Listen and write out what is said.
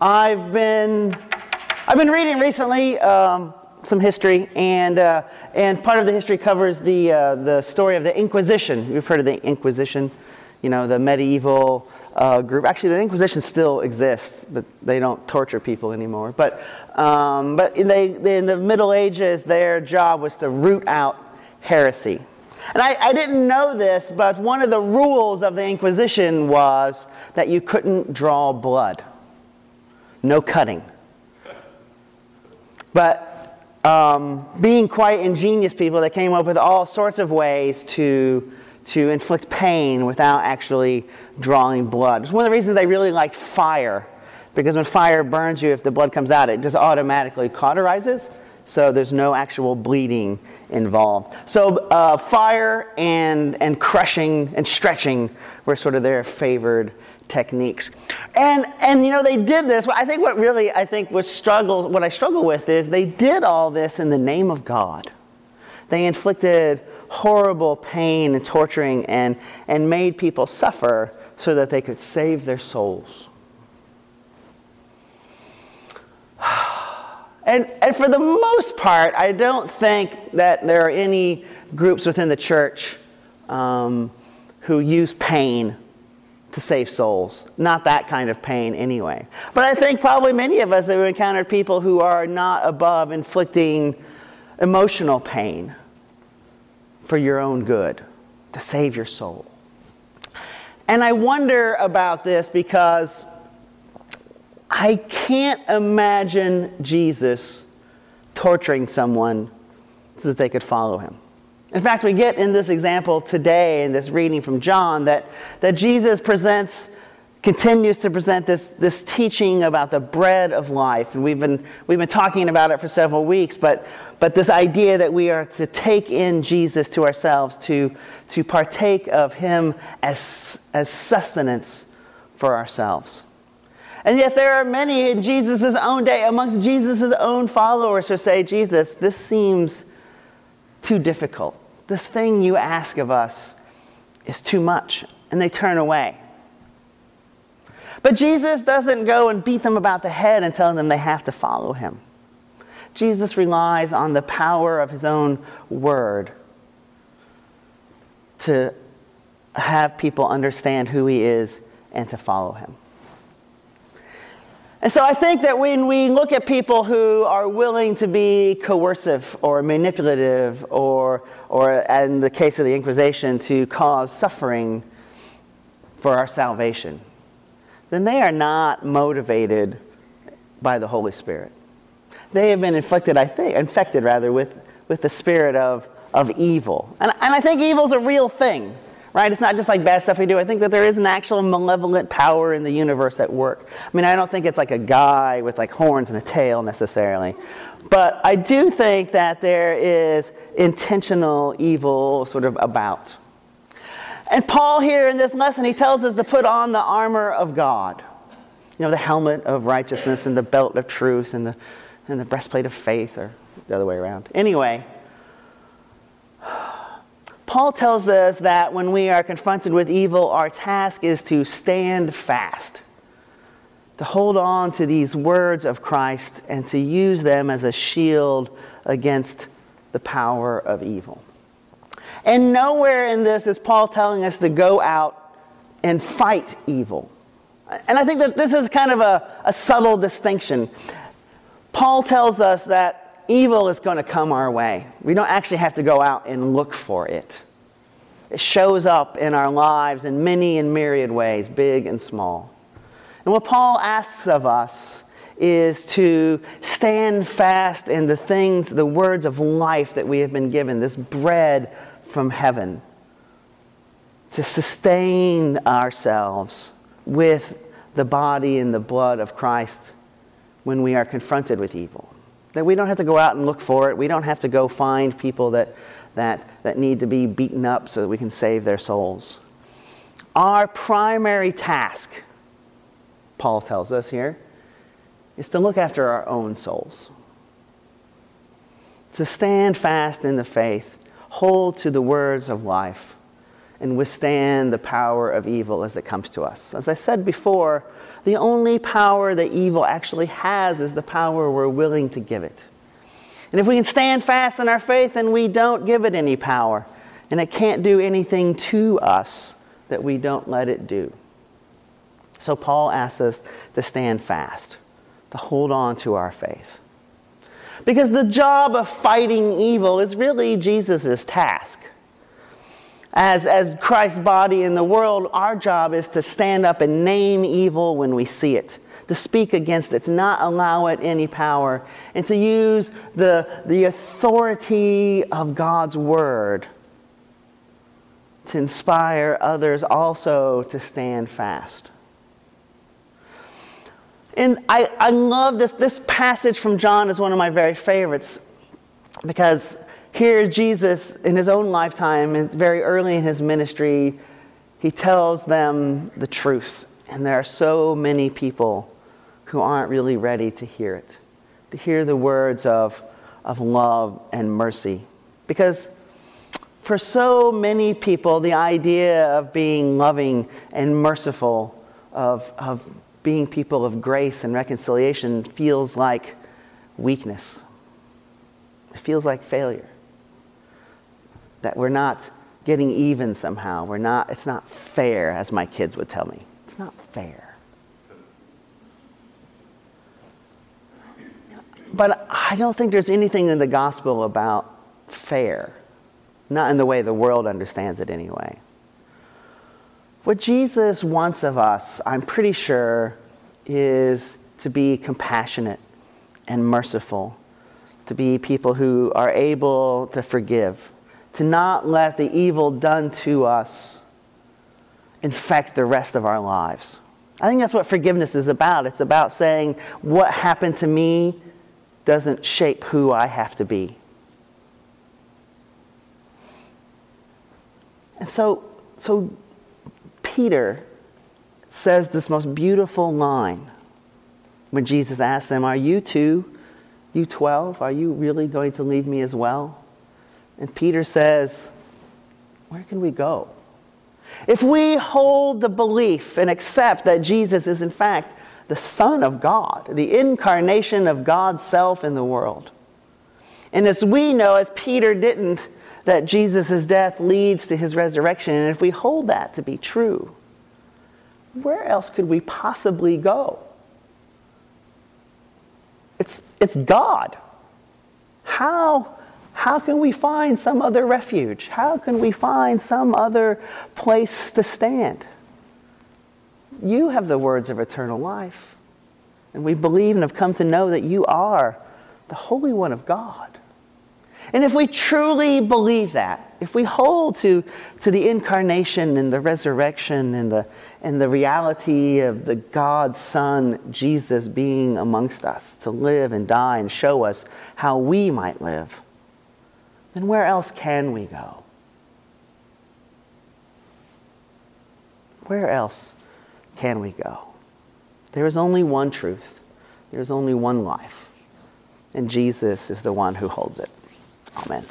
I've been I've been reading recently um, some history, and uh, and part of the history covers the uh, the story of the Inquisition. You've heard of the Inquisition, you know, the medieval uh, group. Actually, the Inquisition still exists, but they don't torture people anymore. But um, but they, in the Middle Ages, their job was to root out heresy. And I, I didn't know this, but one of the rules of the Inquisition was that you couldn't draw blood, no cutting. But um, being quite ingenious people, they came up with all sorts of ways to, to inflict pain without actually drawing blood. It's one of the reasons they really liked fire, because when fire burns you, if the blood comes out, it just automatically cauterizes so there's no actual bleeding involved. So uh, fire and, and crushing and stretching were sort of their favored techniques. And, and you know, they did this. I think what really, I think was struggle, what I struggle with is they did all this in the name of God. They inflicted horrible pain and torturing and, and made people suffer so that they could save their souls. And, and for the most part, I don't think that there are any groups within the church um, who use pain to save souls. Not that kind of pain, anyway. But I think probably many of us have encountered people who are not above inflicting emotional pain for your own good, to save your soul. And I wonder about this because I can't imagine Jesus torturing someone so that they could follow him. In fact, we get in this example today in this reading from John that, that Jesus presents, continues to present this, this teaching about the bread of life. And we've been, we've been talking about it for several weeks, but, but this idea that we are to take in Jesus to ourselves, to, to partake of him as, as sustenance for ourselves. And yet, there are many in Jesus' own day, amongst Jesus' own followers, who say, Jesus, this seems too difficult. This thing you ask of us is too much. And they turn away. But Jesus doesn't go and beat them about the head and tell them they have to follow him. Jesus relies on the power of his own word to have people understand who he is and to follow him. And so I think that when we look at people who are willing to be coercive or manipulative, or, or in the case of the Inquisition, to cause suffering for our salvation, then they are not motivated by the Holy Spirit. They have been inflicted, I think, infected rather, with, with the spirit of, of evil. And, and I think evil is a real thing right? It's not just like bad stuff we do. I think that there is an actual malevolent power in the universe at work. I mean, I don't think it's like a guy with like horns and a tail necessarily. But I do think that there is intentional evil sort of about. And Paul here in this lesson, he tells us to put on the armor of God. You know, the helmet of righteousness and the belt of truth and the, and the breastplate of faith, or the other way around. Anyway, Paul tells us that when we are confronted with evil, our task is to stand fast, to hold on to these words of Christ and to use them as a shield against the power of evil. And nowhere in this is Paul telling us to go out and fight evil. And I think that this is kind of a, a subtle distinction. Paul tells us that evil is going to come our way. We don't actually have to go out and look for it. It shows up in our lives in many and myriad ways, big and small. And what Paul asks of us is to stand fast in the things, the words of life that we have been given, this bread from heaven, to sustain ourselves with the body and the blood of Christ when we are confronted with evil. That we don't have to go out and look for it. We don't have to go find people that, that, that need to be beaten up so that we can save their souls. Our primary task, Paul tells us here, is to look after our own souls. To stand fast in the faith, hold to the words of life, and withstand the power of evil as it comes to us. As I said before, the only power that evil actually has is the power we're willing to give it. And if we can stand fast in our faith, then we don't give it any power. And it can't do anything to us that we don't let it do. So Paul asks us to stand fast, to hold on to our faith. Because the job of fighting evil is really Jesus' task. As, as Christ's body in the world, our job is to stand up and name evil when we see it, to speak against it, to not allow it any power, and to use the, the authority of God's word to inspire others also to stand fast. And I, I love this. This passage from John is one of my very favorites because here Jesus, in his own lifetime, and very early in his ministry, he tells them the truth. And there are so many people who aren't really ready to hear it, to hear the words of, of love and mercy. Because for so many people, the idea of being loving and merciful, of, of being people of grace and reconciliation, feels like weakness. It feels like failure. That we're not getting even somehow. We're not, it's not fair, as my kids would tell me. It's not fair. But I don't think there's anything in the gospel about fair. Not in the way the world understands it, anyway. What Jesus wants of us, I'm pretty sure, is to be compassionate and merciful, to be people who are able to forgive, to not let the evil done to us infect the rest of our lives. I think that's what forgiveness is about. It's about saying, what happened to me doesn't shape who I have to be. And so, so Peter says this most beautiful line when Jesus asked them, Are you too, you 12, are you really going to leave me as well? And Peter says, Where can we go? If we hold the belief and accept that Jesus is, in fact, the Son of God, the incarnation of God's self in the world, and as we know, as Peter didn't, that Jesus' death leads to his resurrection. And if we hold that to be true, where else could we possibly go? It's, it's God. How, how can we find some other refuge? How can we find some other place to stand? You have the words of eternal life. And we believe and have come to know that you are the Holy One of God. And if we truly believe that, if we hold to, to the incarnation and the resurrection and the, and the reality of the God Son, Jesus, being amongst us to live and die and show us how we might live, then where else can we go? Where else can we go? There is only one truth, there is only one life, and Jesus is the one who holds it. Amen.